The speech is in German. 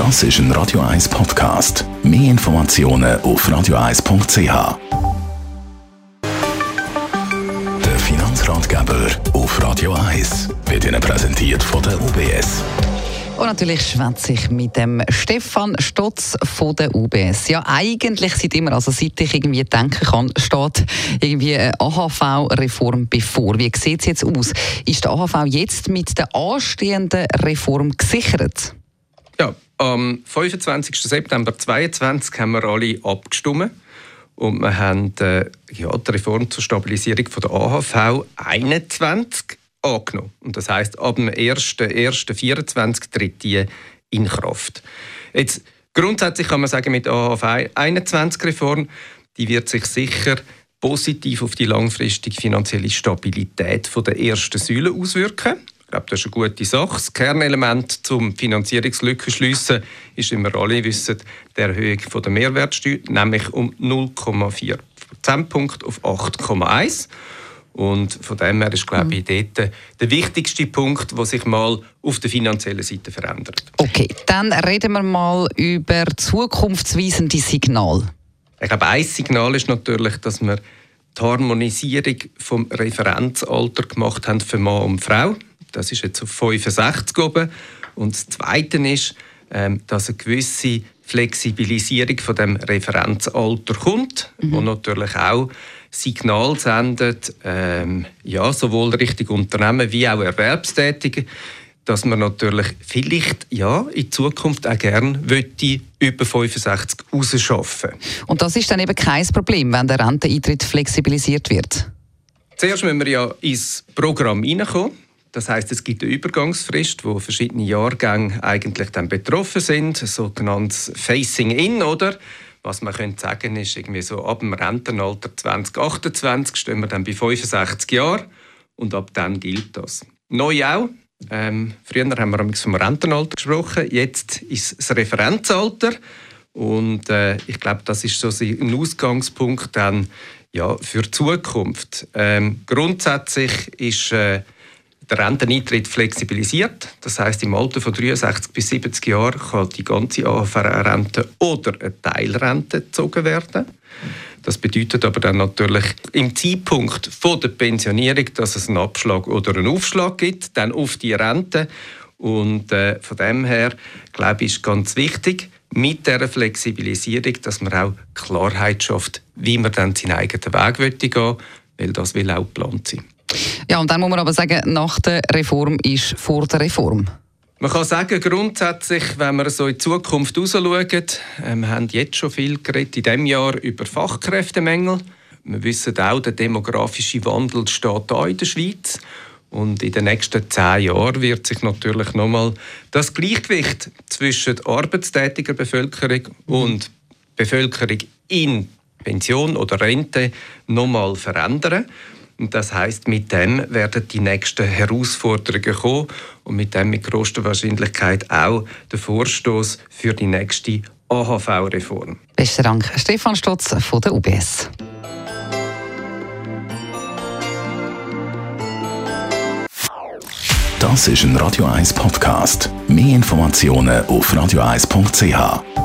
Das ist ein Radio 1 Podcast. Mehr Informationen auf radio1.ch. Der Finanzratgeber auf Radio 1 wird Ihnen präsentiert von der UBS. Und natürlich schwätze ich mit dem Stefan Stotz von der UBS. Ja, eigentlich seit immer, also seit ich irgendwie denken kann, steht irgendwie eine AHV-Reform bevor. Wie sieht es jetzt aus? Ist der AHV jetzt mit der anstehenden Reform gesichert? Ja, am 25. September 2022 haben wir alle abgestimmt und wir haben äh, ja, die Reform zur Stabilisierung von der AHV 21 angenommen. Und das heißt, ab dem 1.1.24 tritt die in Kraft. Jetzt, grundsätzlich kann man sagen, mit der AHV 21 Reform, die wird sich sicher positiv auf die langfristige finanzielle Stabilität von der ersten Säule auswirken. Ich glaube, das ist eine gute Sache. Das Kernelement zum Finanzierungslücke schliessen ist, wie wir alle wissen, die Erhöhung der Mehrwertsteuer, nämlich um 0,4 Prozentpunkt auf 8,1. Und von dem her ist, glaube ich, dort der wichtigste Punkt, der sich mal auf der finanziellen Seite verändert. Okay, dann reden wir mal über zukunftsweisende Signal. Ich glaube, ein Signal ist natürlich, dass wir die Harmonisierung vom Referenzalter gemacht haben für Mann und Frau. Das ist jetzt auf 65 oben. Und das Zweite ist, ähm, dass eine gewisse Flexibilisierung von dem Referenzalter kommt, mhm. wo natürlich auch Signal sendet, ähm, ja, sowohl Richtung Unternehmen wie auch Erwerbstätige, dass man natürlich vielleicht ja, in Zukunft auch gerne über 65 rausschaffen Und das ist dann eben kein Problem, wenn der Renteneintritt flexibilisiert wird? Zuerst müssen wir ja ins Programm hineinkommen. Das heißt, es gibt eine Übergangsfrist, wo verschiedene Jahrgänge eigentlich dann betroffen sind, sogenanntes Facing In, oder? Was man könnte sagen ist, irgendwie so ab dem Rentenalter 2028 stehen wir dann bei 65 Jahren und ab dann gilt das. Neu auch. Ähm, früher haben wir vom Rentenalter gesprochen, jetzt ist das Referenzalter und äh, ich glaube, das ist so ein Ausgangspunkt dann ja für die Zukunft. Ähm, grundsätzlich ist äh, der Renteneintritt flexibilisiert. Das heißt, im Alter von 63 bis 70 Jahren kann die ganze AHV-Rente oder eine Teilrente gezogen werden. Das bedeutet aber dann natürlich im Zeitpunkt von der Pensionierung, dass es einen Abschlag oder einen Aufschlag gibt, dann auf die Rente. Und äh, von dem her, glaube ich, ist ganz wichtig, mit der Flexibilisierung, dass man auch Klarheit schafft, wie man dann seinen eigenen Weg gehen will, weil das will auch geplant sein. Ja, und dann muss man aber sagen, nach der Reform ist vor der Reform. Man kann sagen, grundsätzlich, wenn wir so in die Zukunft rausschauen, äh, wir haben jetzt schon viel geredet in diesem Jahr über Fachkräftemängel. Wir wissen auch, der demografische Wandel steht da in der Schweiz. Und in den nächsten zehn Jahren wird sich natürlich nochmal das Gleichgewicht zwischen arbeitstätiger Bevölkerung und Bevölkerung in Pension oder Rente nochmal verändern. Und das heißt, mit dem werden die nächsten Herausforderungen kommen und mit dem mit größter Wahrscheinlichkeit auch der Vorstoß für die nächste AHV-Reform. Besten Dank, Stefan Stotz von der UBS. Das ist ein Radio 1 Podcast. Mehr Informationen auf radio1.ch.